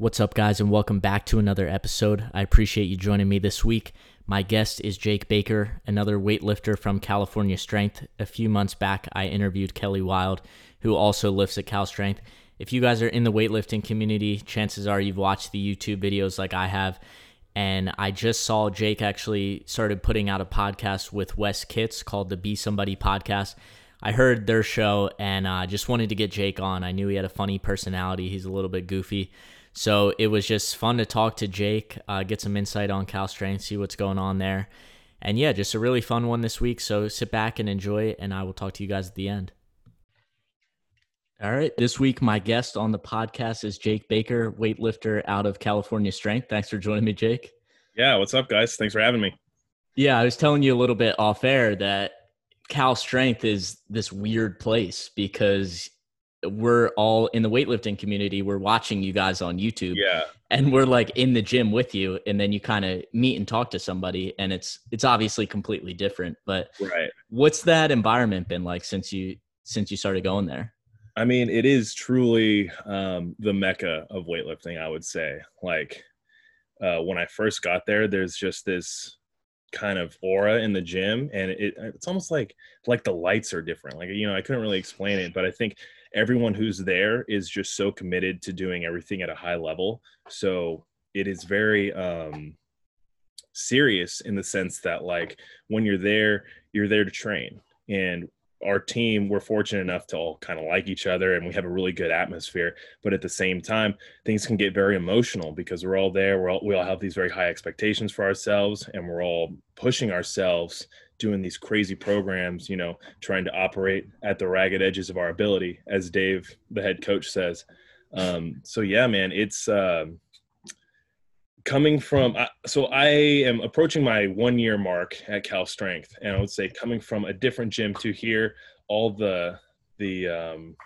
What's up, guys, and welcome back to another episode. I appreciate you joining me this week. My guest is Jake Baker, another weightlifter from California Strength. A few months back, I interviewed Kelly Wild, who also lifts at Cal Strength. If you guys are in the weightlifting community, chances are you've watched the YouTube videos like I have. And I just saw Jake actually started putting out a podcast with Wes Kitts called the Be Somebody podcast. I heard their show and I uh, just wanted to get Jake on. I knew he had a funny personality, he's a little bit goofy. So it was just fun to talk to Jake, uh, get some insight on Cal Strength, see what's going on there. And yeah, just a really fun one this week. So sit back and enjoy it, and I will talk to you guys at the end. All right. This week, my guest on the podcast is Jake Baker, weightlifter out of California Strength. Thanks for joining me, Jake. Yeah. What's up, guys? Thanks for having me. Yeah. I was telling you a little bit off air that Cal Strength is this weird place because we're all in the weightlifting community. We're watching you guys on YouTube. Yeah. And we're like in the gym with you. And then you kind of meet and talk to somebody and it's it's obviously completely different. But right. what's that environment been like since you since you started going there? I mean, it is truly um, the mecca of weightlifting, I would say. Like uh, when I first got there, there's just this kind of aura in the gym and it, it's almost like like the lights are different like you know i couldn't really explain it but i think everyone who's there is just so committed to doing everything at a high level. So it is very um, serious in the sense that, like, when you're there, you're there to train. And our team, we're fortunate enough to all kind of like each other and we have a really good atmosphere. But at the same time, things can get very emotional because we're all there. We're all, we all have these very high expectations for ourselves and we're all pushing ourselves doing these crazy programs, you know, trying to operate at the ragged edges of our ability, as Dave, the head coach, says. Um, so yeah, man, it's uh, coming from. Uh, so I am approaching my one year mark at Cal Strength, and I would say coming from a different gym to here, all the the um,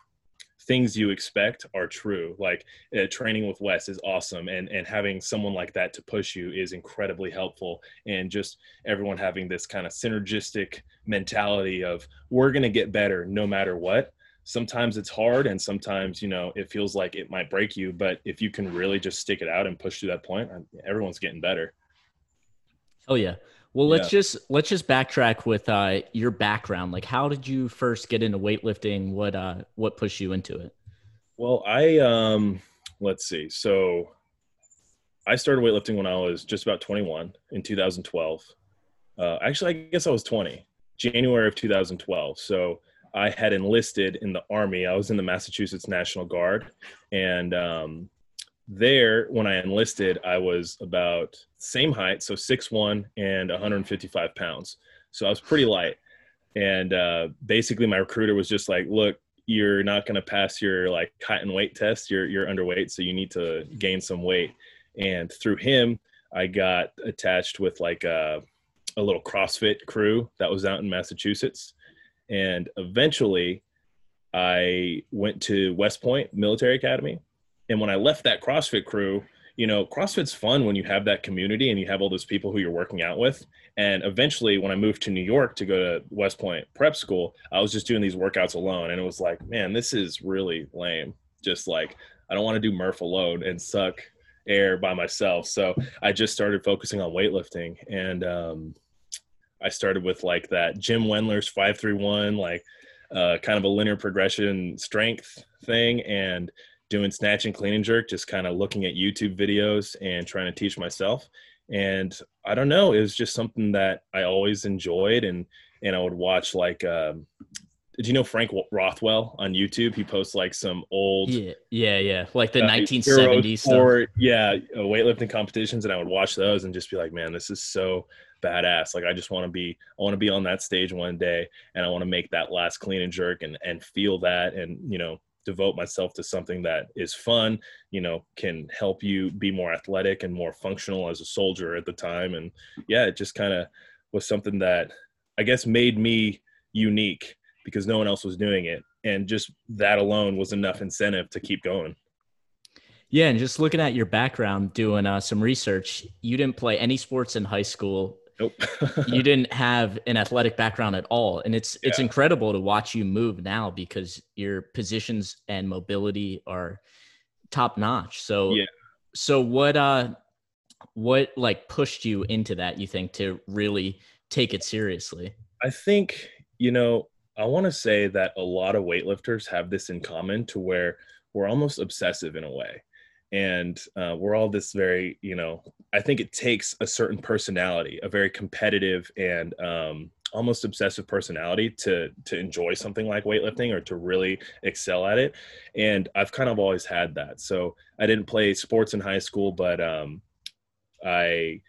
things you expect are true. Like uh, training with Wes is awesome, and and having someone like that to push you is incredibly helpful. And just everyone having this kind of synergistic mentality of we're gonna get better no matter what. Sometimes it's hard, and sometimes you know it feels like it might break you. But if you can really just stick it out and push to that point, everyone's getting better. Oh yeah. Well, let's yeah. just let's just backtrack with uh, your background. Like, how did you first get into weightlifting? What uh, what pushed you into it? Well, I um, let's see. So, I started weightlifting when I was just about 21 in 2012. Uh, actually, I guess I was 20, January of 2012. So I had enlisted in the army. I was in the Massachusetts National Guard, and um, there when i enlisted i was about same height so 6'1 and 155 pounds. So i was pretty light. And uh, basically my recruiter was just like look you're not going to pass your like height and weight test. You're you're underweight so you need to gain some weight. And through him i got attached with like a, a little crossfit crew that was out in massachusetts. And eventually i went to west point military academy and when I left that CrossFit crew, you know, CrossFit's fun when you have that community and you have all those people who you're working out with. And eventually, when I moved to New York to go to West Point prep school, I was just doing these workouts alone. And it was like, man, this is really lame. Just like, I don't want to do Murph alone and suck air by myself. So I just started focusing on weightlifting. And um, I started with like that Jim Wendler's 531, like uh, kind of a linear progression strength thing. And doing snatch and clean and jerk, just kind of looking at YouTube videos and trying to teach myself. And I don't know, it was just something that I always enjoyed, and and I would watch like um, did you know Frank Rothwell on YouTube? He posts like some old, yeah, yeah, yeah, like the uh, 1970s stuff. Yeah, uh, weightlifting competitions, and I would watch those and just be like, man, this is so badass. Like I just want to be, I want to be on that stage one day, and I want to make that last clean and jerk and and feel that, and you know, devote myself to something that is fun. You know, can help you be more athletic and more functional as a soldier at the time, and yeah, it just kind of was something that I guess made me unique because no one else was doing it. And just that alone was enough incentive to keep going. Yeah, and just looking at your background, doing uh, some research, you didn't play any sports in high school. Nope. you didn't have an athletic background at all, and it's yeah. it's incredible to watch you move now because your positions and mobility are top notch. So yeah. So what uh what like pushed you into that? You think to really take it seriously? I think you know I want to say that a lot of weightlifters have this in common to where we're almost obsessive in a way. And uh, we're all this very, you know, I think it takes a certain personality, a very competitive and um, almost obsessive personality to to enjoy something like weightlifting or to really excel at it. And I've kind of always had that. So I didn't play sports in high school, but um, I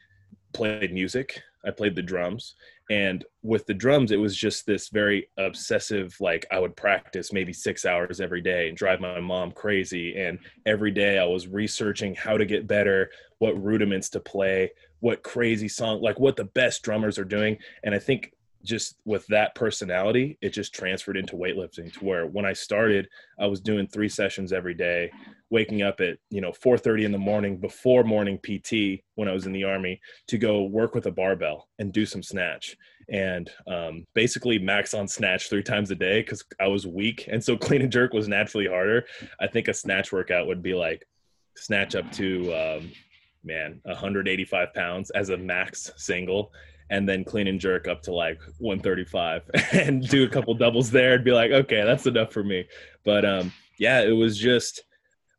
played music. I played the drums and with the drums it was just this very obsessive like i would practice maybe six hours every day and drive my mom crazy. And every day i was researching how to get better what rudiments to play what crazy song like what the best drummers are doing. And i think just with that personality, it just transferred into weightlifting to where when I started, I was doing three sessions every day, waking up at, you know, 4:30 in the morning before morning PT when I was in the army to go work with a barbell and do some snatch and um, basically max on snatch three times a day because I was weak. And so clean and jerk was naturally harder. I think a snatch workout would be like snatch up to, um, man, 185 pounds as a max single and then clean and jerk up to like 135 and do a couple doubles there and be like, okay, that's enough for me. But um, yeah, it was just,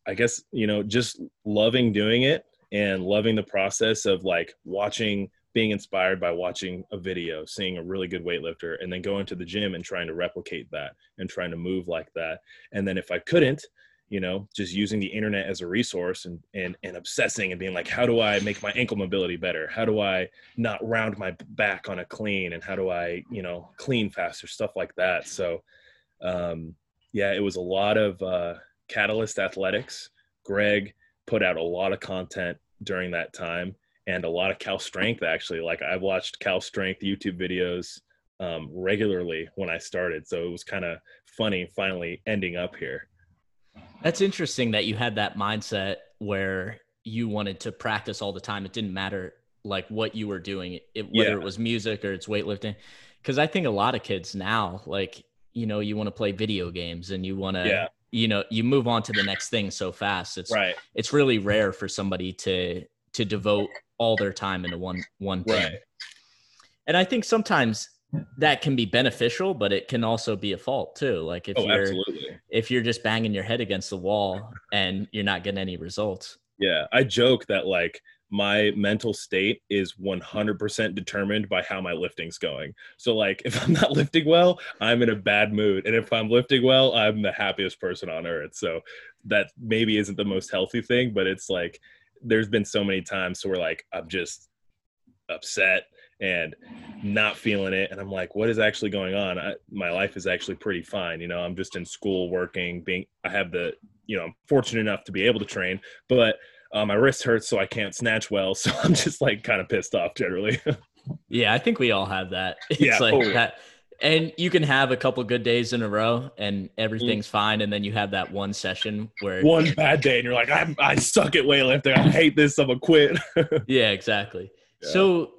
I guess, you know, just loving doing it and loving the process of like watching, being inspired by watching a video, seeing a really good weightlifter, and then going to the gym and trying to replicate that and trying to move like that. And then if I couldn't, you know just using the internet as a resource and and and obsessing and being like how do i make my ankle mobility better? How do i not round my back on a clean? And how do i you know clean faster? Stuff like that. So um yeah it was a lot of uh catalyst athletics. Greg put out a lot of content during that time and a lot of cal strength actually. Like i watched cal strength youtube videos um, regularly when i started. So it was kind of funny finally ending up here that's interesting that you had that mindset where you wanted to practice all the time. It didn't matter like what you were doing, it, whether yeah. it was music or it's weightlifting. Because I think a lot of kids now, like you know, you want to play video games and you want to, yeah. you know, you move on to the next thing so fast. It's right. It's really rare for somebody to to devote all their time into one one thing. Right. And I think sometimes that can be beneficial, but it can also be a fault too. Like if oh, you're absolutely. if you're just banging your head against the wall and you're not getting any results. Yeah, I joke that like my mental state is 100% determined by how my lifting's going. So like if I'm not lifting well, I'm in a bad mood, and if I'm lifting well, I'm the happiest person on earth. So that maybe isn't the most healthy thing, but it's like there's been so many times where like I'm just upset and not feeling it and i'm like what is actually going on I, my life is actually pretty fine you know i'm just in school working being i have the you know i'm fortunate enough to be able to train but uh, my wrist hurts so i can't snatch well so i'm just like kind of pissed off generally yeah i think we all have that it's yeah, like totally. that and you can have a couple good days in a row and everything's mm. fine and then you have that one session where one bad day and you're like i i suck at weightlifting i hate this i'm gonna quit yeah exactly yeah. so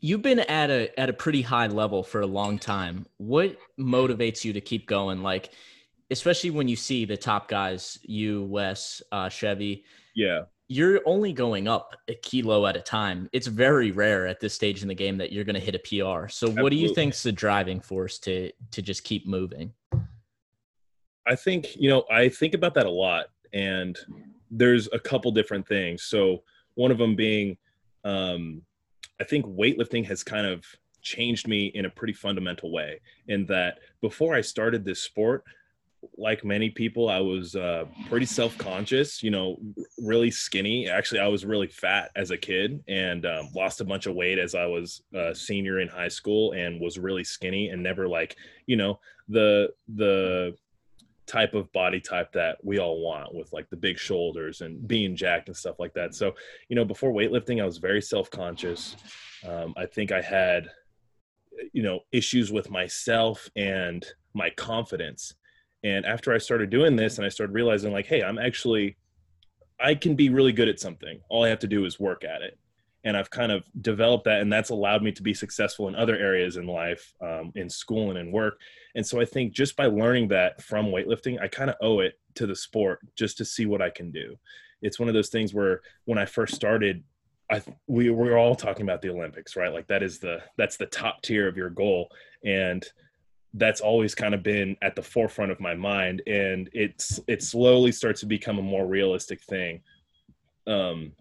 you've been at a at a pretty high level for a long time. What motivates you to keep going? Like, especially when you see the top guys, you, Wes, uh, Chevy. Yeah. You're only going up a kilo at a time. It's very rare at this stage in the game that you're going to hit a PR. So, Absolutely. what do you think's the driving force to to just keep moving? I think you know I think about that a lot, and there's a couple different things. So, one of them being um, I think weightlifting has kind of changed me in a pretty fundamental way. In that, before I started this sport, like many people, I was uh, pretty self conscious, you know, really skinny. Actually, I was really fat as a kid and um, lost a bunch of weight as I was a senior in high school and was really skinny and never like, you know, the, the, type of body type that we all want with like the big shoulders and being jacked and stuff like that. So, you know, before weightlifting, I was very self conscious. Um, I think I had, you know, issues with myself and my confidence. And after I started doing this and I started realizing, like, hey, I'm actually, I can be really good at something. All I have to do is work at it. And I've kind of developed that, and that's allowed me to be successful in other areas in life, um, in school and in work. And so I think just by learning that from weightlifting, I kind of owe it to the sport just to see what I can do. It's one of those things where when I first started, I we we're all talking about the Olympics, right? Like that is the that's the top tier of your goal, and that's always kind of been at the forefront of my mind and it's it slowly starts to become a more realistic thing um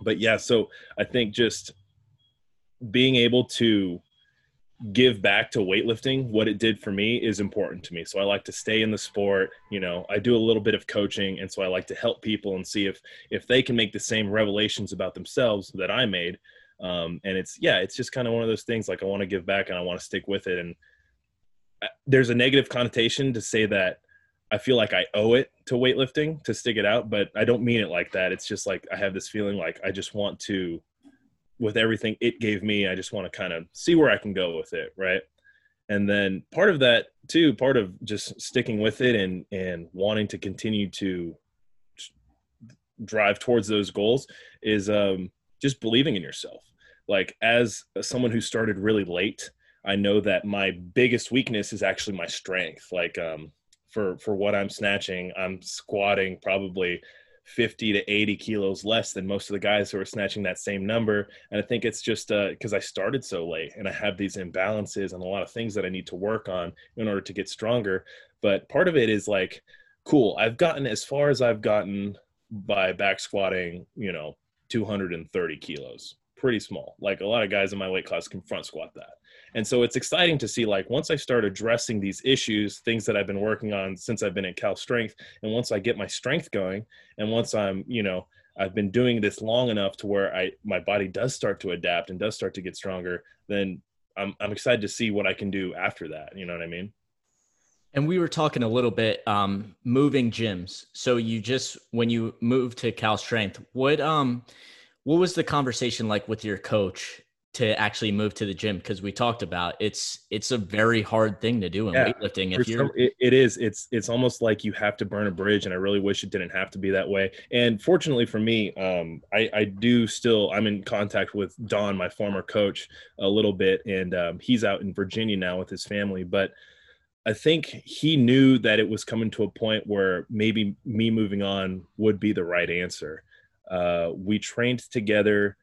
but yeah so i think just being able to give back to weightlifting what it did for me is important to me. So i like to stay in the sport you know i do a little bit of coaching and so i like to help people and see if if they can make the same revelations about themselves that i made. Um, and it's yeah it's just kind of one of those things like i want to give back and i want to stick with it. And there's a negative connotation to say that I feel like I owe it to weightlifting to stick it out, but I don't mean it like that. It's just like I have this feeling like I just want to, with everything it gave me, I just want to kind of see where I can go with it, right? And then part of that too, part of just sticking with it and and wanting to continue to drive towards those goals is um, just believing in yourself. Like as someone who started really late, I know that my biggest weakness is actually my strength. Like um, for for what I'm snatching, I'm squatting probably 50 to 80 kilos less than most of the guys who are snatching that same number. And I think it's just because uh, I started so late and I have these imbalances and a lot of things that I need to work on in order to get stronger. But part of it is like, cool, I've gotten as far as I've gotten by back squatting, you know, 230 kilos. Pretty small. Like a lot of guys in my weight class can front squat that. And so it's exciting to see like once I start addressing these issues, things that I've been working on since I've been at Cal Strength, and once I get my strength going, and once I'm, you know, I've been doing this long enough to where I my body does start to adapt and does start to get stronger, then I'm I'm excited to see what I can do after that. You know what I mean? And we were talking a little bit um moving gyms. So you just when you moved to Cal Strength, what um what was the conversation like with your coach to actually move to the gym because we talked about it's it's a very hard thing to do in yeah, weightlifting. if you're it, it is it's it's almost like you have to burn a bridge and i really wish it didn't have to be that way. And fortunately for me um i i do still i'm in contact with don my former coach a little bit and um, he's out in virginia now with his family but I think he knew that it was coming to a point where maybe me moving on would be the right answer. Uh, we trained together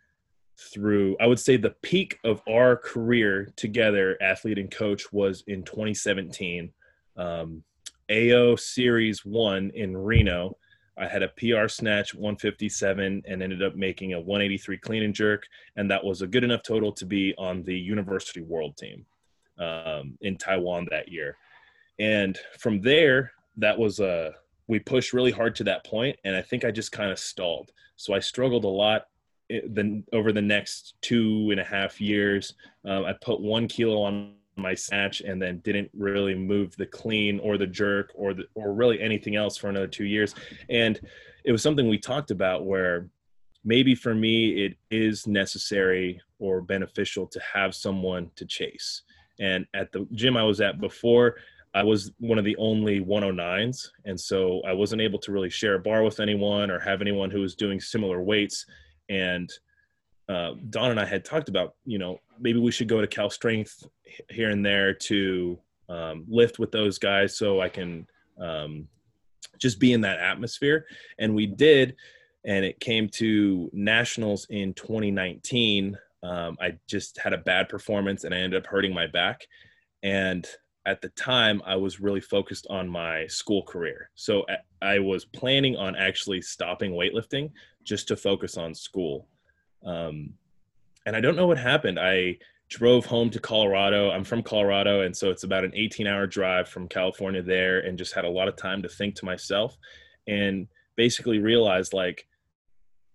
through i would say the peak of our career together athlete and coach was in 2017 um, ao series one in reno. I had a pr snatch 157 and ended up making a 183 clean and jerk and that was a good enough total to be on the university world team um, in taiwan that year. And from there that was a uh, we pushed really hard to that point and i think i just kind of stalled. So i struggled a lot then over the next two and a half years, um, I put one kilo on my snatch and then didn't really move the clean or the jerk or the or really anything else for another two years. And it was something we talked about where maybe for me it is necessary or beneficial to have someone to chase. And at the gym I was at before, I was one of the only 109s. And so I wasn't able to really share a bar with anyone or have anyone who was doing similar weights and uh, Don and I had talked about, you know, maybe we should go to Cal Strength here and there to um, lift with those guys so I can um, just be in that atmosphere. And we did, and it came to nationals in 2019. Um, I just had a bad performance and I ended up hurting my back. And at the time, I was really focused on my school career. So I was planning on actually stopping weightlifting just to focus on school. Um, and I don't know what happened. I drove home to Colorado. I'm from Colorado, and so it's about an 18 hour drive from California there, and just had a lot of time to think to myself and basically realized like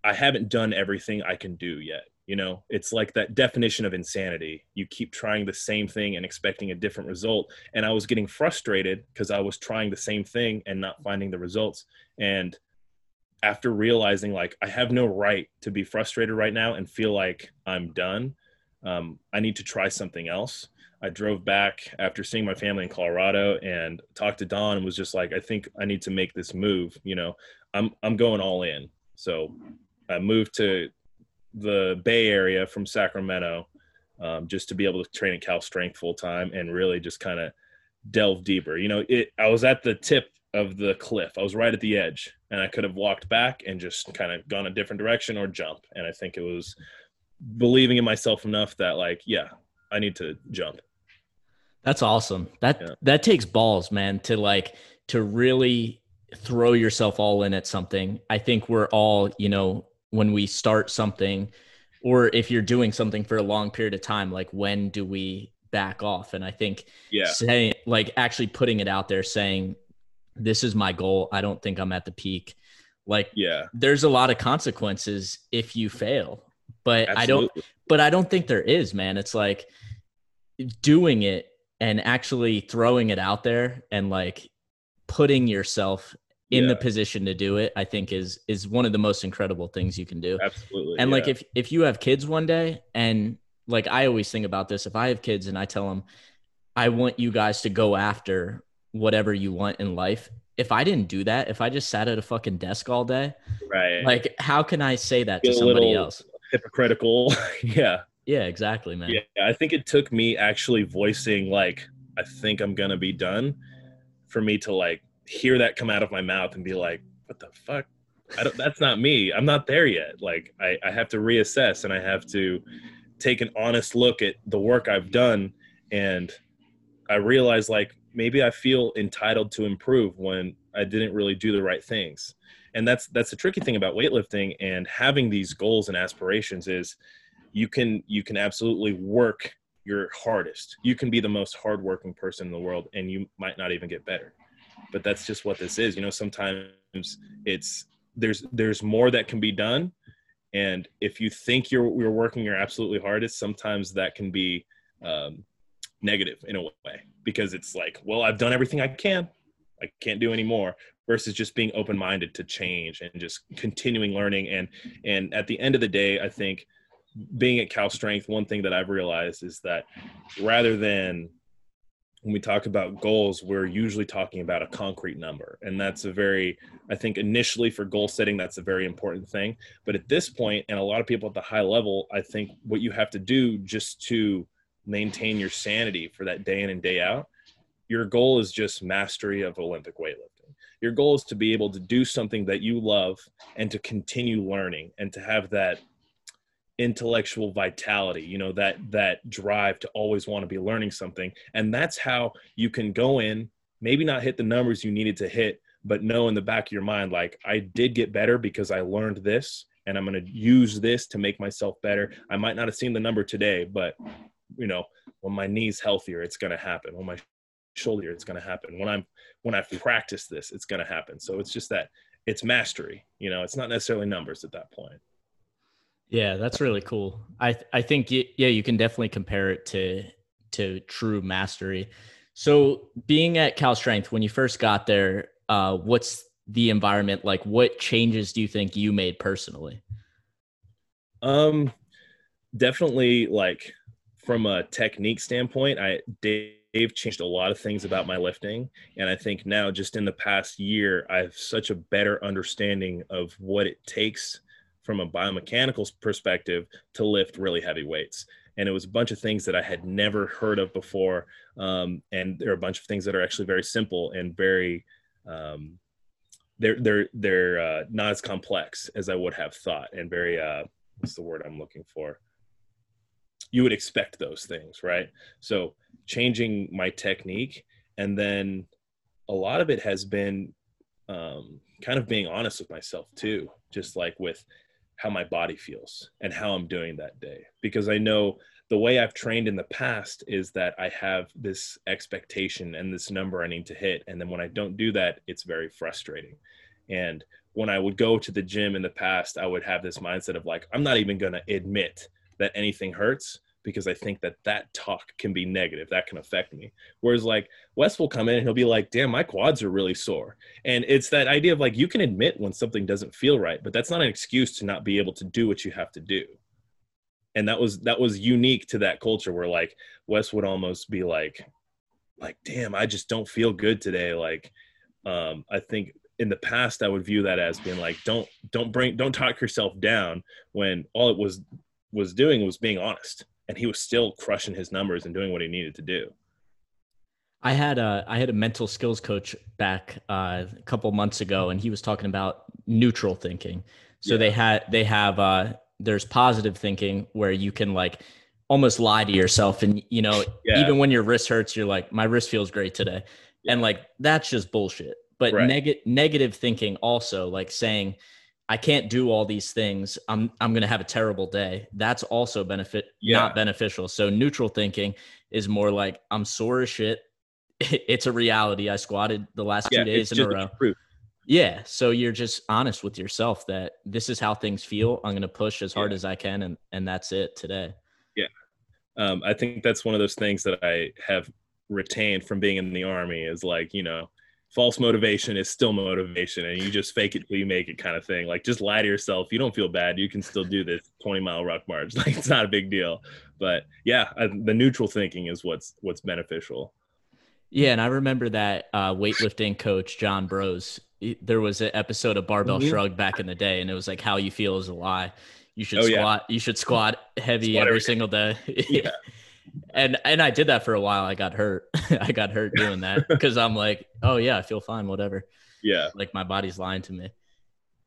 I haven't done everything I can do yet. You know, it's like that definition of insanity. You keep trying the same thing and expecting a different result. And I was getting frustrated because I was trying the same thing and not finding the results. And after realizing like I have no right to be frustrated right now and feel like I'm done, um, I need to try something else. I drove back after seeing my family in Colorado and talked to Don and was just like, I think I need to make this move. You know, I'm I'm going all in. So I moved to the Bay Area from Sacramento um, just to be able to train at Cal Strength full time and really just kind of delve deeper. You know, it I was at the tip of the cliff. I was right at the edge, and I could have walked back and just kind of gone a different direction or jump. And I think it was believing in myself enough that like, yeah, I need to jump. That's awesome. That yeah. that takes balls, man, to like to really throw yourself all in at something. I think we're all, you know, when we start something or if you're doing something for a long period of time, like when do we back off? And I think yeah, saying like actually putting it out there saying this is my goal. I don't think I'm at the peak. Like yeah, there's a lot of consequences if you fail. But Absolutely. I don't but I don't think there is, man. It's like doing it and actually throwing it out there and like putting yourself in yeah. the position to do it i think is is one of the most incredible things you can do absolutely and yeah. like if if you have kids one day and like i always think about this if i have kids and i tell them i want you guys to go after whatever you want in life if i didn't do that if i just sat at a fucking desk all day right like how can i say that to somebody else hypocritical yeah yeah, exactly, man. Yeah, I think it took me actually voicing like I think I'm gonna be done for me to like hear that come out of my mouth and be like, what the fuck? I don't, that's not me. I'm not there yet. Like I, I have to reassess and I have to take an honest look at the work I've done. And I realize like maybe I feel entitled to improve when I didn't really do the right things. And that's that's the tricky thing about weightlifting and having these goals and aspirations is you can you can absolutely work your hardest. You can be the most hardworking person in the world, and you might not even get better. But that's just what this is. You know, sometimes it's there's there's more that can be done, and if you think you're you're working your absolutely hardest, sometimes that can be um, negative in a way because it's like, well, I've done everything I can. I can't do any more versus just being open minded to change and just continuing learning and and at the end of the day, I think being at Cal Strength, one thing that I've realized is that rather than when we talk about goals, we're usually talking about a concrete number. And that's a very, I think initially for goal setting, that's a very important thing. But at this point, and a lot of people at the high level, I think what you have to do just to maintain your sanity for that day in and day out, your goal is just mastery of Olympic weightlifting. Your goal is to be able to do something that you love and to continue learning and to have that intellectual vitality you know that that drive to always want to be learning something and that's how you can go in maybe not hit the numbers you needed to hit but know in the back of your mind like i did get better because i learned this and i'm going to use this to make myself better i might not have seen the number today but you know when my knee's healthier it's going to happen when my shoulder it's going to happen when i'm when i've practiced this it's going to happen so it's just that it's mastery you know it's not necessarily numbers at that point yeah, that's really cool. I I think yeah, you can definitely compare it to to true mastery. So, being at Cal Strength when you first got there, uh, what's the environment like? What changes do you think you made personally? Um, definitely like from a technique standpoint, I Dave changed a lot of things about my lifting, and I think now just in the past year, I have such a better understanding of what it takes from a biomechanical perspective to lift really heavy weights. And it was a bunch of things that i had never heard of before. Um, and there are a bunch of things that are actually very simple and very um, they're they're they're uh, not as complex as i would have thought and very uh, what's the word i'm looking for you would expect those things right so changing my technique and then a lot of it has been um, kind of being honest with myself too just like with how my body feels and how I'm doing that day because I know the way I've trained in the past is that I have this expectation and this number I need to hit and then when I don't do that it's very frustrating. And when I would go to the gym in the past I would have this mindset of like I'm not even going to admit that anything hurts because I think that that talk can be negative. That can affect me. Whereas like Wes will come in and he'll be like, damn, my quads are really sore. And it's that idea of like, you can admit when something doesn't feel right, but that's not an excuse to not be able to do what you have to do. And that was, that was unique to that culture where like Wes would almost be like, like, damn, I just don't feel good today. Like, um, I think in the past I would view that as being like, don't, don't bring, don't talk yourself down when all it was, was doing was being honest and he was still crushing his numbers and doing what he needed to do. I had a I had a mental skills coach back uh, a couple months ago, and he was talking about neutral thinking. So yeah. they had they have uh, there's positive thinking where you can like almost lie to yourself, and you know yeah. even when your wrist hurts, you're like my wrist feels great today, yeah. and like that's just bullshit. But right. neg- negative thinking also like saying I can't do all these things. I'm I'm going to have a terrible day. That's also benefit yeah. not beneficial. So neutral thinking is more like I'm sore as shit. It's a reality. I squatted the last yeah, two days in a row. Yeah. So you're just honest with yourself that this is how things feel. I'm going to push as hard yeah. as I can, and and that's it today. Yeah. Um, I think that's one of those things that I have retained from being in the army is like you know false motivation is still motivation and you just fake it till you make it kind of thing. Like just lie to yourself. You don't feel bad. You can still do this 20 mile rock march. Like it's not a big deal. But yeah the neutral thinking is what's what's beneficial. Yeah and i remember that uh, weightlifting coach john broz there was an episode of barbell mm-hmm. shrug back in the day and it was like how you feel is a lie. You should oh, squat yeah. you should squat heavy squat every, every single day. Yeah and and I did that for a while. I got hurt. I got hurt doing that because I'm like, oh yeah, I feel fine, whatever. Yeah, like my body's lying to me.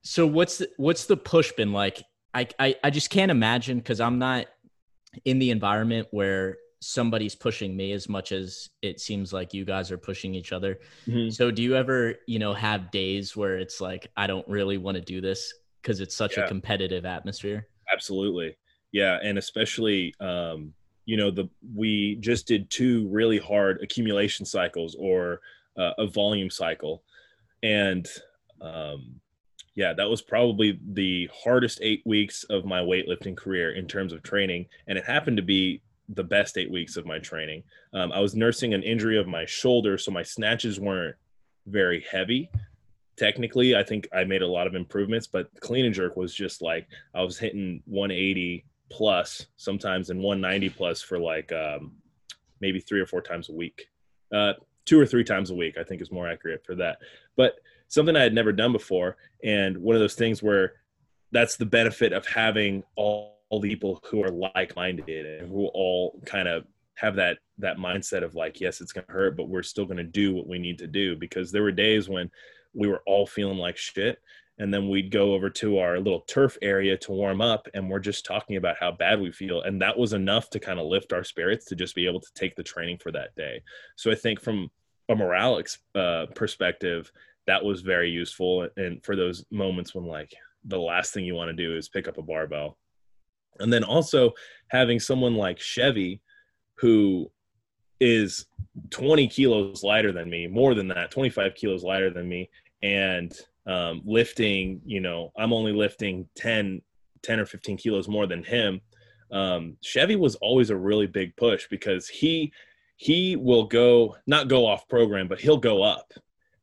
So what's the, what's the push been like? I I, I just can't imagine because I'm not in the environment where somebody's pushing me as much as it seems like you guys are pushing each other. Mm-hmm. So do you ever, you know, have days where it's like I don't really want to do this because it's such yeah. a competitive atmosphere? Absolutely. Yeah, and especially um you know the we just did two really hard accumulation cycles or uh, a volume cycle. And um, yeah that was probably the hardest eight weeks of my weightlifting career in terms of training. And it happened to be the best eight weeks of my training. Um, i was nursing an injury of my shoulder so my snatches weren't very heavy. Technically i think i made a lot of improvements but clean and jerk was just like i was hitting 180 plus sometimes and 190 plus for like um, maybe three or four times a week. Uh, two or three times a week i think is more accurate for that. But something i had never done before and one of those things where that's the benefit of having all, all the people who are like-minded and who all kind of have that that mindset of like yes it's going to hurt but we're still going to do what we need to do. Because there were days when we were all feeling like shit and then we'd go over to our little turf area to warm up and we're just talking about how bad we feel and that was enough to kind of lift our spirits to just be able to take the training for that day. So i think from a morale uh, perspective that was very useful and for those moments when like the last thing you want to do is pick up a barbell. And then also having someone like chevy who is 20 kilos lighter than me more than that 25 kilos lighter than me and um, lifting, you know, I'm only lifting 10, 10 or 15 kilos more than him. Um, Chevy was always a really big push because he, he will go, not go off program, but he'll go up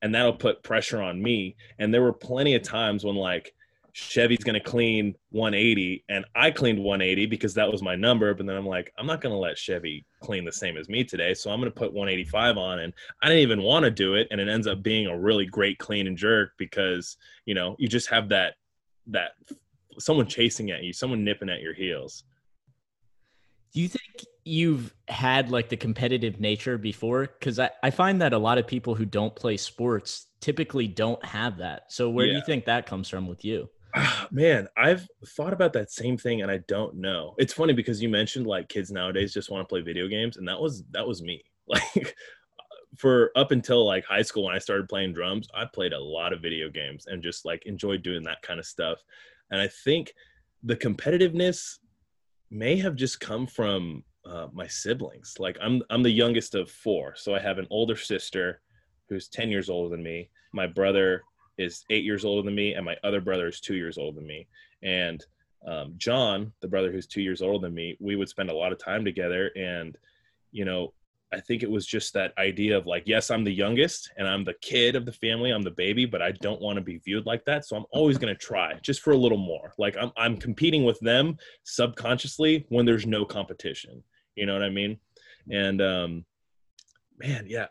and that'll put pressure on me. And there were plenty of times when like Chevy's going to clean 180 and I cleaned 180 because that was my number. But then I'm like, I'm not going to let Chevy clean the same as me today. So I'm going to put 185 on and I didn't even want to do it. And it ends up being a really great clean and jerk because, you know, you just have that, that someone chasing at you, someone nipping at your heels. Do you think you've had like the competitive nature before? Cause I, I find that a lot of people who don't play sports typically don't have that. So where yeah. do you think that comes from with you? man, I've thought about that same thing and I don't know. It's funny because you mentioned like kids nowadays just want to play video games and that was that was me. Like for up until like high school when I started playing drums, I played a lot of video games and just like enjoyed doing that kind of stuff. And I think the competitiveness may have just come from uh, my siblings. Like I'm I'm the youngest of four, so I have an older sister who's ten years older than me. My brother is eight years older than me, and my other brother is two years older than me. And um, John, the brother who's two years older than me, we would spend a lot of time together. And you know, I think it was just that idea of like, yes, I'm the youngest and I'm the kid of the family, I'm the baby, but I don't want to be viewed like that. So I'm always going to try just for a little more. Like I'm, I'm competing with them subconsciously when there's no competition. You know what I mean? And um, man, yeah,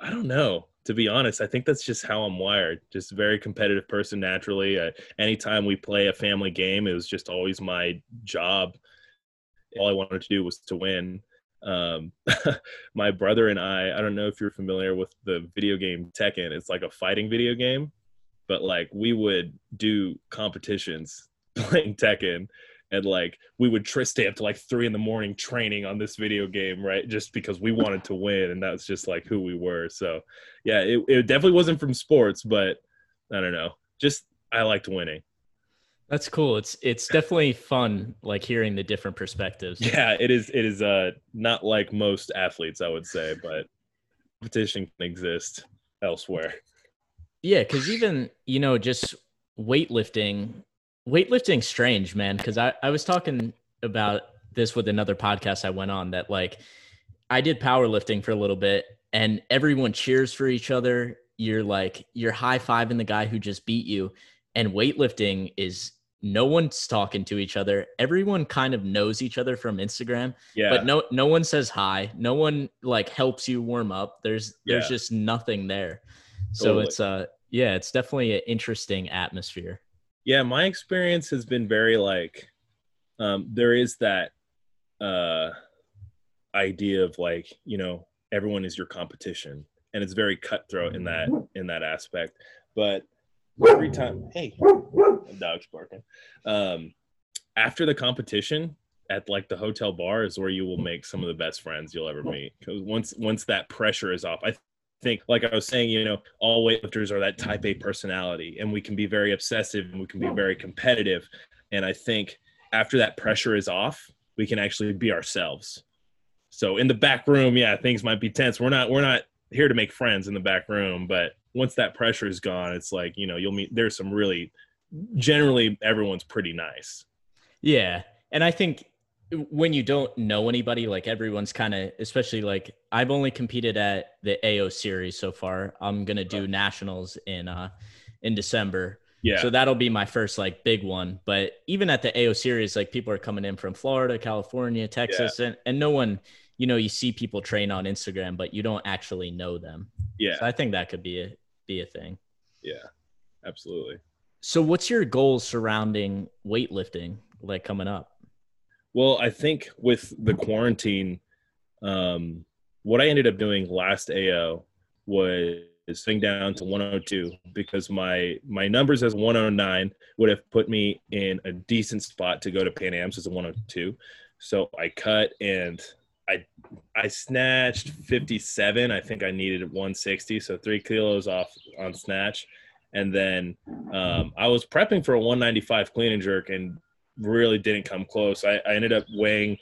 I don't know. To be honest, I think that's just how I'm wired. Just a very competitive person naturally. Uh, anytime we play a family game, it was just always my job. All I wanted to do was to win um, my brother and I, I don't know if you're familiar with the video game Tekken. It's like a fighting video game, but like we would do competitions playing Tekken and like we would tr- stay up to like three in the morning training on this video game, right? Just because we wanted to win, and that's just like who we were. So, yeah, it, it definitely wasn't from sports, but I don't know. Just I liked winning. That's cool. It's it's definitely fun like hearing the different perspectives. Yeah, it is it is uh not like most athletes I would say, but competition can exist elsewhere. Yeah, cuz even, you know, just weightlifting, weightlifting strange, man, cuz I I was talking about this with another podcast I went on that like I did powerlifting for a little bit and everyone cheers for each other. You're like you're high-fiving the guy who just beat you and weightlifting is no one's talking to each other. Everyone kind of knows each other from Instagram. Yeah. But no no one says hi. No one like helps you warm up. There's there's yeah. just nothing there. So totally. it's uh yeah, it's definitely an interesting atmosphere. Yeah, my experience has been very like um there is that uh idea of like, you know, everyone is your competition and it's very cutthroat in that in that aspect. But every time hey dog's barking. Um, after the competition at like the hotel bar is where you will make some of the best friends you'll ever meet. Because once once that pressure is off, I think like I was saying, you know, all weightlifters are that type A personality, and we can be very obsessive and we can be very competitive. And I think after that pressure is off, we can actually be ourselves. So in the back room, yeah, things might be tense. We're not we're not here to make friends in the back room, but once that pressure is gone, it's like, you know, you'll meet there's some really generally everyone's pretty nice. Yeah. And I think when you don't know anybody, like everyone's kind of, especially like I've only competed at the AO series so far. I'm gonna do nationals in uh in December. Yeah. So that'll be my first like big one. But even at the AO series, like people are coming in from Florida, California, Texas, yeah. and, and no one, you know, you see people train on Instagram, but you don't actually know them. Yeah. So I think that could be a be a thing. Yeah, absolutely. So, what's your goals surrounding weightlifting like coming up? Well, I think with the quarantine, um, what I ended up doing last AO was swing down to 102 because my my numbers as 109 would have put me in a decent spot to go to Pan Am's as a 102. So I cut and I I snatched 57. I think I needed 160, so three kilos off on snatch and then um, I was prepping for a 195 clean and jerk and really didn't come close. I, I ended up weighing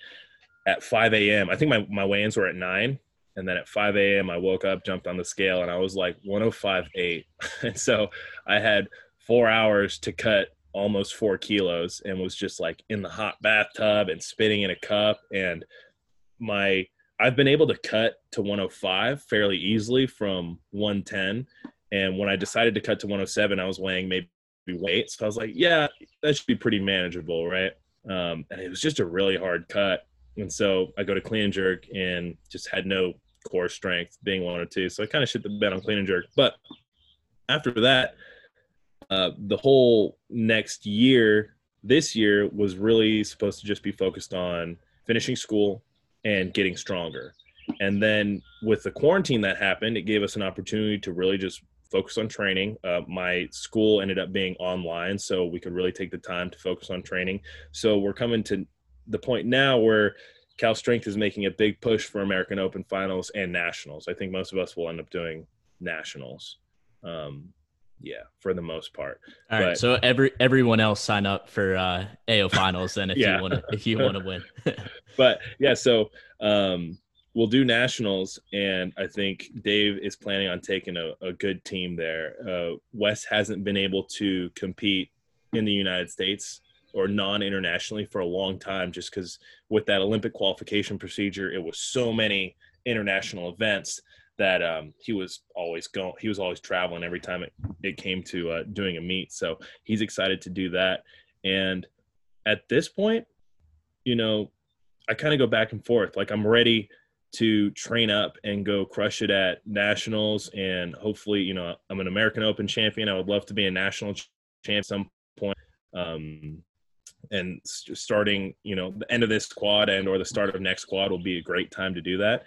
at 5 a.m. I think my, my weigh-ins were at 9. And then at 5 a.m., I woke up, jumped on the scale, and I was like 105.8. and so I had four hours to cut almost four kilos and was just like in the hot bathtub and spitting in a cup. And my I've been able to cut to 105 fairly easily from 110 and when I decided to cut to 107, I was weighing maybe weight. So I was like, yeah, that should be pretty manageable, right? Um, and it was just a really hard cut. And so I go to clean and jerk and just had no core strength being one or two. So I kind of shit the bed on clean and jerk. But after that, uh, the whole next year, this year was really supposed to just be focused on finishing school and getting stronger. And then with the quarantine that happened, it gave us an opportunity to really just focus on training. Uh, my school ended up being online, so we could really take the time to focus on training. So we're coming to the point now where Cal Strength is making a big push for American Open finals and nationals. I think most of us will end up doing nationals. Um, yeah, for the most part. All but, right, so every everyone else sign up for uh, AO finals then if yeah. you want to if you want to win. but yeah, so um, we'll do nationals, and I think Dave is planning on taking a, a good team there. Uh, Wes hasn't been able to compete in the United States or non-internationally for a long time, just because with that Olympic qualification procedure, it was so many international events that um, he was always going he was always traveling every time it, it came to uh, doing a meet. So he's excited to do that. And at this point you know i kind of go back and forth. Like i'm ready to train up and go crush it at nationals and hopefully you know i'm an american open champion i would love to be a national champ at some point um, and starting you know the end of this quad and or the start of next quad will be a great time to do that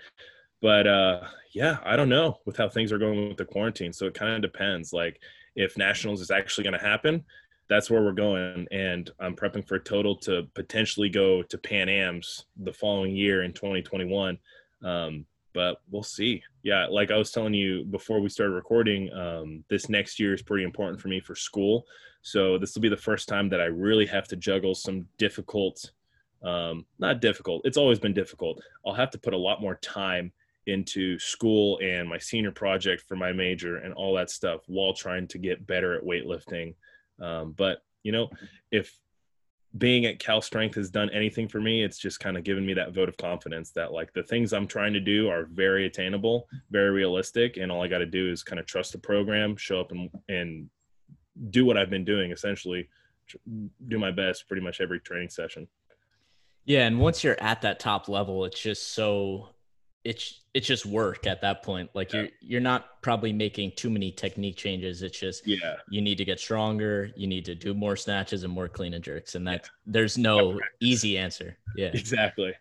but uh, yeah, I don't know with how things are going with the quarantine. So it kind of depends. Like if nationals is actually going to happen, that's where we're going. And I'm prepping for a total to potentially go to Pan Am's the following year in 2021. Um, but we'll see. Yeah, like I was telling you before we started recording, um, this next year is pretty important for me for school. So this will be the first time that I really have to juggle some difficult, um, not difficult. It's always been difficult. I'll have to put a lot more time into school and my senior project for my major and all that stuff while trying to get better at weightlifting. Um, but you know, if being at Cal Strength has done anything for me, it's just kind of given me that vote of confidence that like the things I'm trying to do are very attainable, very realistic, and all I got to do is kind of trust the program, show up and and do what I've been doing essentially, do my best pretty much every training session. Yeah, and once you're at that top level, it's just so it's it's just work at that point. Like yeah. you're you're not probably making too many technique changes. It's just yeah, you need to get stronger. You need to do more snatches and more clean and jerks, and that yeah. there's no easy answer. Yeah, exactly.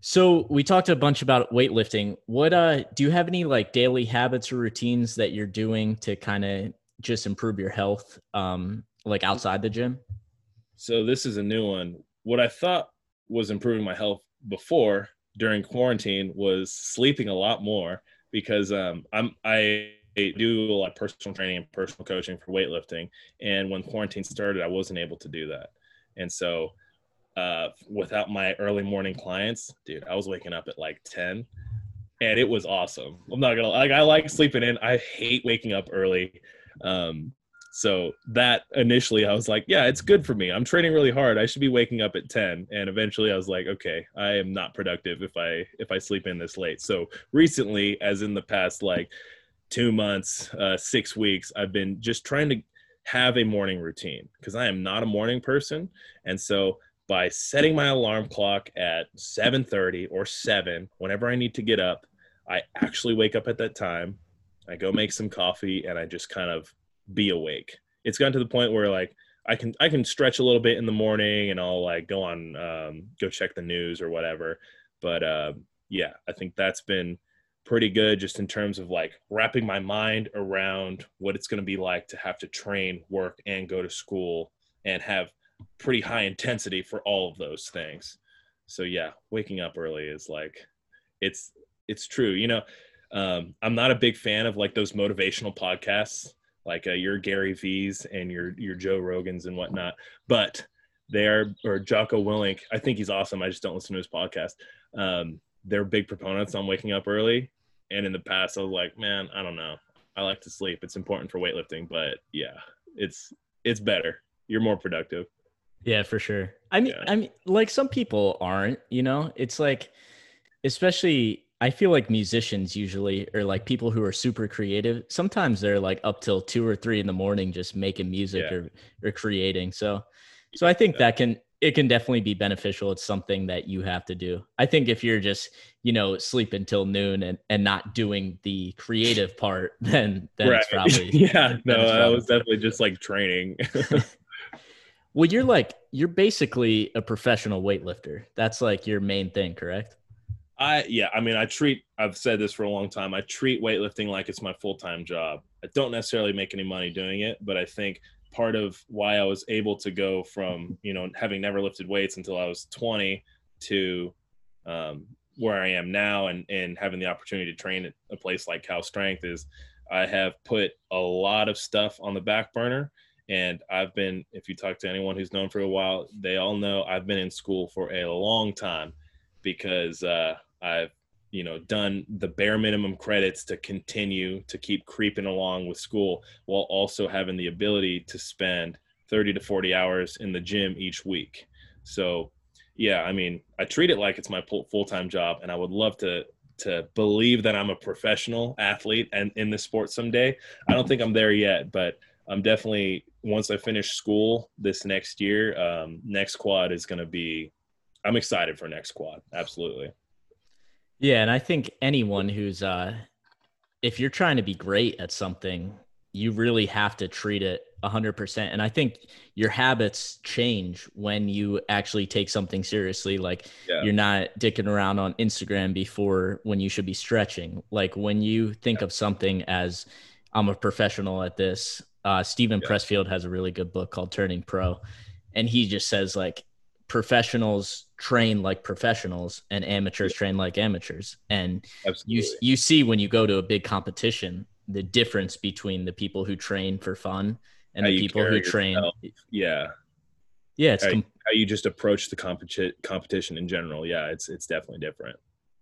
So we talked a bunch about weightlifting. What uh do you have any like daily habits or routines that you're doing to kind of just improve your health um like outside the gym? So this is a new one. What I thought was improving my health before during quarantine was sleeping a lot more because um, I'm I do a lot of personal training and personal coaching for weightlifting, and when quarantine started, I wasn't able to do that, and so uh, without my early morning clients, dude, I was waking up at like ten, and it was awesome. I'm not gonna like I like sleeping in. I hate waking up early. Um, so that initially I was like, yeah, it's good for me. I'm training really hard. I should be waking up at 10. And eventually I was like, okay, I am not productive if I if I sleep in this late. So recently, as in the past like two months, uh, six weeks, I've been just trying to have a morning routine because I am not a morning person. And so by setting my alarm clock at 7:30 or 7 whenever I need to get up, I actually wake up at that time. I go make some coffee and I just kind of be awake. It's gotten to the point where like I can I can stretch a little bit in the morning and I'll like go on um, go check the news or whatever. But uh, yeah, I think that's been pretty good just in terms of like wrapping my mind around what it's going to be like to have to train, work, and go to school and have pretty high intensity for all of those things. So yeah, waking up early is like it's it's true. You know, um, I'm not a big fan of like those motivational podcasts like uh, your Gary V's and your your Joe Rogans and whatnot. But they are or Jocko Willink. I think he's awesome. I just don't listen to his podcast. Um, they're big proponents on waking up early. And in the past, I was like, man, I don't know. I like to sleep. It's important for weightlifting, but yeah, it's it's better. You're more productive. Yeah, for sure. I mean, yeah. I mean, like some people aren't. You know, it's like, especially I feel like musicians usually, or like people who are super creative, sometimes they're like up till two or three in the morning just making music yeah. or, or creating. So, so I think that can, it can definitely be beneficial. It's something that you have to do. I think if you're just, you know, sleeping till noon and, and not doing the creative part, then, then right. it's probably, yeah, no, probably, I was definitely just like training. well, you're like, you're basically a professional weightlifter. That's like your main thing, correct? I yeah, I mean, I treat I've said this for a long time. I treat weightlifting like it's my full time job. I don't necessarily make any money doing it, but I think part of why I was able to go from you know having never lifted weights until I was 20 to um, where I am now, and and having the opportunity to train at a place like Cal Strength is I have put a lot of stuff on the back burner. And I've been, if you talk to anyone who's known for a while, they all know I've been in school for a long time because uh, I've, you know, done the bare minimum credits to continue to keep creeping along with school while also having the ability to spend 30 to 40 hours in the gym each week. So, yeah, I mean, I treat it like it's my full time job, and I would love to to believe that I'm a professional athlete and in this sport someday. I don't think I'm there yet, but I'm definitely once I finish school this next year. Um, next quad is going to be. I'm excited for next quad. Absolutely. Yeah, and I think anyone who's uh, if you're trying to be great at something, you really have to treat it 100% and i think your habits change when you actually take something seriously like yeah. you're not dicking around on instagram before when you should be stretching like when you think yeah. of something as i'm a professional at this uh, Steven yeah. Pressfield has a really good book called turning pro and he just says like professionals train like professionals and amateurs train like amateurs and Absolutely. you you see when you go to a big competition the difference between the people who train for fun and how the people who train. Yourself. Yeah. Yeah, it's how, com- how you just approach the competi- competition in general. Yeah, it's it's definitely different.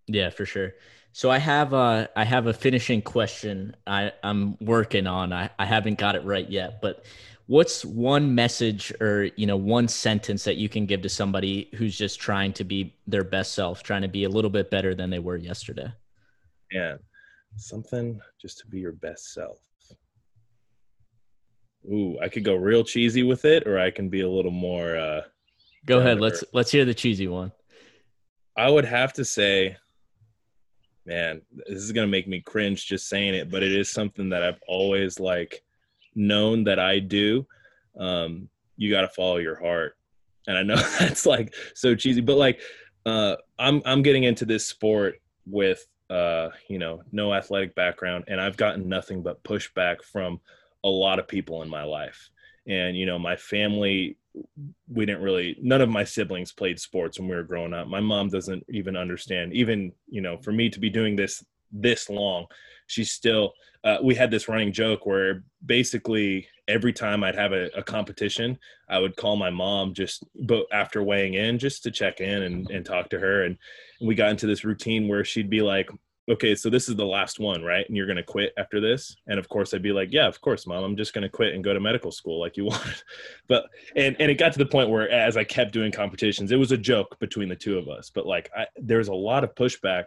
Yeah, for sure. So I have a I have a finishing question I I'm working on. I I haven't got it right yet, but what's one message or you know one sentence that you can give to somebody who's just trying to be their best self, trying to be a little bit better than they were yesterday? Yeah. Something just to be your best self. Ooh, I could go real cheesy with it, or I can be a little more. uh Go ahead. Let's let's hear the cheesy one. I would have to say, man, this is gonna make me cringe just saying it, but it is something that I've always like known that I do. Um, you got to follow your heart, and I know that's like so cheesy, but like, uh, I'm I'm getting into this sport with uh, you know, no athletic background, and I've gotten nothing but pushback from a lot of people in my life. And, you know, my family, we didn't really, none of my siblings played sports when we were growing up. My mom doesn't even understand, even, you know, for me to be doing this this long, she's still, uh, we had this running joke where basically every time I'd have a, a, competition, I would call my mom just, but after weighing in, just to check in and, and talk to her. And we got into this routine where she'd be like, okay, so this is the last one, right? And you're going to quit after this. And of course I'd be like, yeah, of course, mom, I'm just going to quit and go to medical school like you wanted. but, and, and it got to the point where as I kept doing competitions, it was a joke between the two of us, but like I, there's a lot of pushback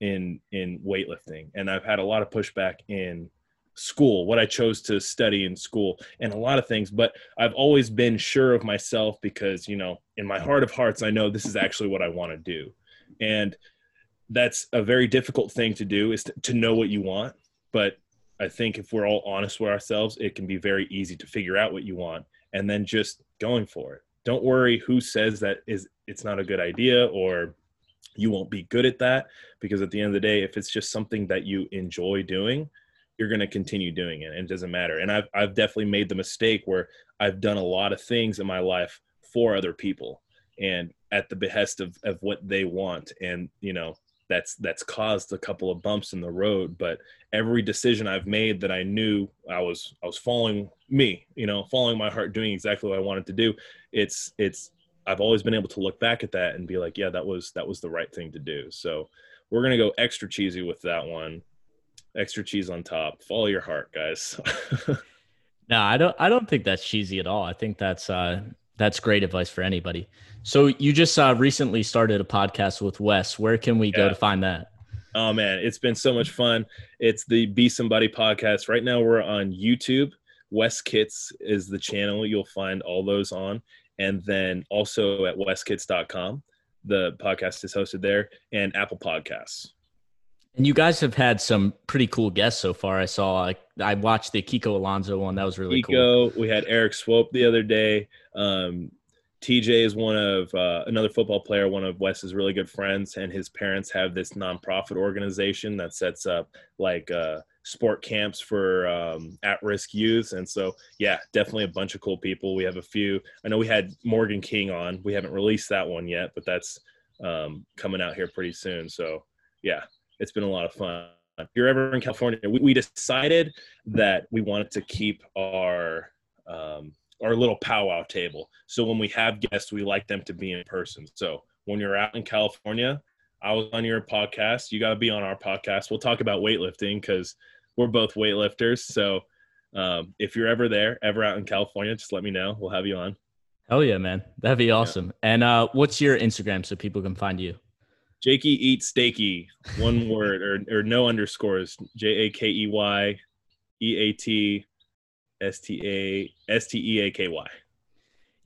in, in weightlifting. And I've had a lot of pushback in school, what I chose to study in school and a lot of things, but I've always been sure of myself because, you know, in my heart of hearts, I know this is actually what I want to do. And that's a very difficult thing to do is to, to know what you want but i think if we're all honest with ourselves it can be very easy to figure out what you want and then just going for it don't worry who says that is it's not a good idea or you won't be good at that because at the end of the day if it's just something that you enjoy doing you're going to continue doing it and it doesn't matter. And I've, I've definitely made the mistake where i've done a lot of things in my life for other people and at the behest of, of what they want. And you know that's that's caused a couple of bumps in the road but every decision i've made that i knew i was i was following me you know following my heart doing exactly what i wanted to do it's it's i've always been able to look back at that and be like yeah that was that was the right thing to do so we're going to go extra cheesy with that one extra cheese on top follow your heart guys no i don't i don't think that's cheesy at all i think that's uh that's great advice for anybody. So you just uh, recently started a podcast with Wes. Where can we yeah. go to find that? Oh man, it's been so much fun. It's the Be Somebody podcast. Right now we're on YouTube. Wes Kitts is the channel. You'll find all those on. And then also at weskitts.com. The podcast is hosted there and Apple Podcasts. And you guys have had some pretty cool guests so far. I saw, I, I watched the Kiko Alonso one. That was really Kiko, cool. We had Eric Swope the other day. Um, TJ is one of uh, another football player, one of Wes's really good friends, and his parents have this nonprofit organization that sets up like uh, sport camps for um, at-risk youth. And so, yeah, definitely a bunch of cool people. We have a few. I know we had Morgan King on. We haven't released that one yet, but that's um, coming out here pretty soon. So, yeah, it's been a lot of fun. If you're ever in California, we, we decided that we wanted to keep our um, our little powwow table. So when we have guests, we like them to be in person. So when you're out in California, I was on your podcast. You got to be on our podcast. We'll talk about weightlifting because we're both weightlifters. So um, if you're ever there, ever out in California, just let me know. We'll have you on. Hell yeah, man. That'd be awesome. Yeah. And uh, what's your Instagram so people can find you? Jakey eat steaky, one word or, or no underscores. J A K E Y E A T S T A S T E A K Y.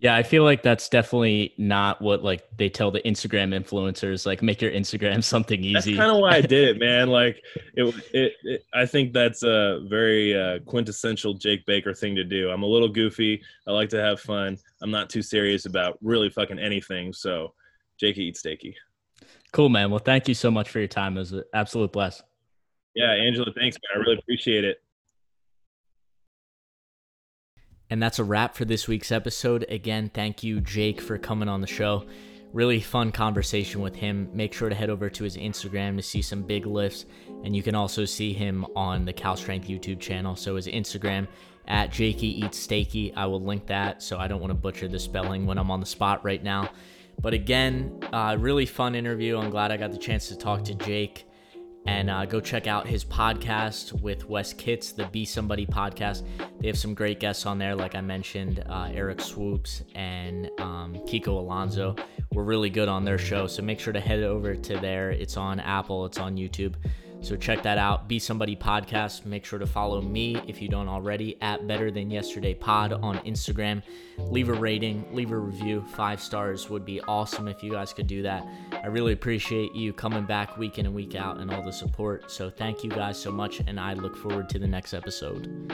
Yeah, I feel like that's definitely not what like they tell the Instagram influencers. Like, make your Instagram something easy. That's kind of why I did it, man. Like, it, it, it, I think that's a very uh, quintessential Jake Baker thing to do. I'm a little goofy. I like to have fun. I'm not too serious about really fucking anything. So, Jake eats steaky. Cool, man. Well, thank you so much for your time. It was an absolute bless. Yeah, Angela, thanks, man. I really appreciate it. And that's a wrap for this week's episode. Again, thank you, Jake, for coming on the show. Really fun conversation with him. Make sure to head over to his Instagram to see some big lifts. And you can also see him on the Cal Strength YouTube channel. So his Instagram at Jakey Eats Steaky. I will link that so I don't want to butcher the spelling when I'm on the spot right now. But again, uh, really fun interview. I'm glad I got the chance to talk to Jake and uh, go check out his podcast with Wes Kitts, the Be Somebody podcast. They have some great guests on there, like I mentioned, uh, Eric Swoops and um, Kiko Alonso. We're really good on their show, so make sure to head over to there. It's on Apple, it's on YouTube. So check that out. Be Somebody Podcast. Make sure to follow me if you don't already at Better Than Yesterday Pod on Instagram. Leave a rating, leave a review. Five stars would be awesome if you guys could do that. I really appreciate you coming back week in and week out and all the support. So thank you guys so much, and I look forward to the next episode.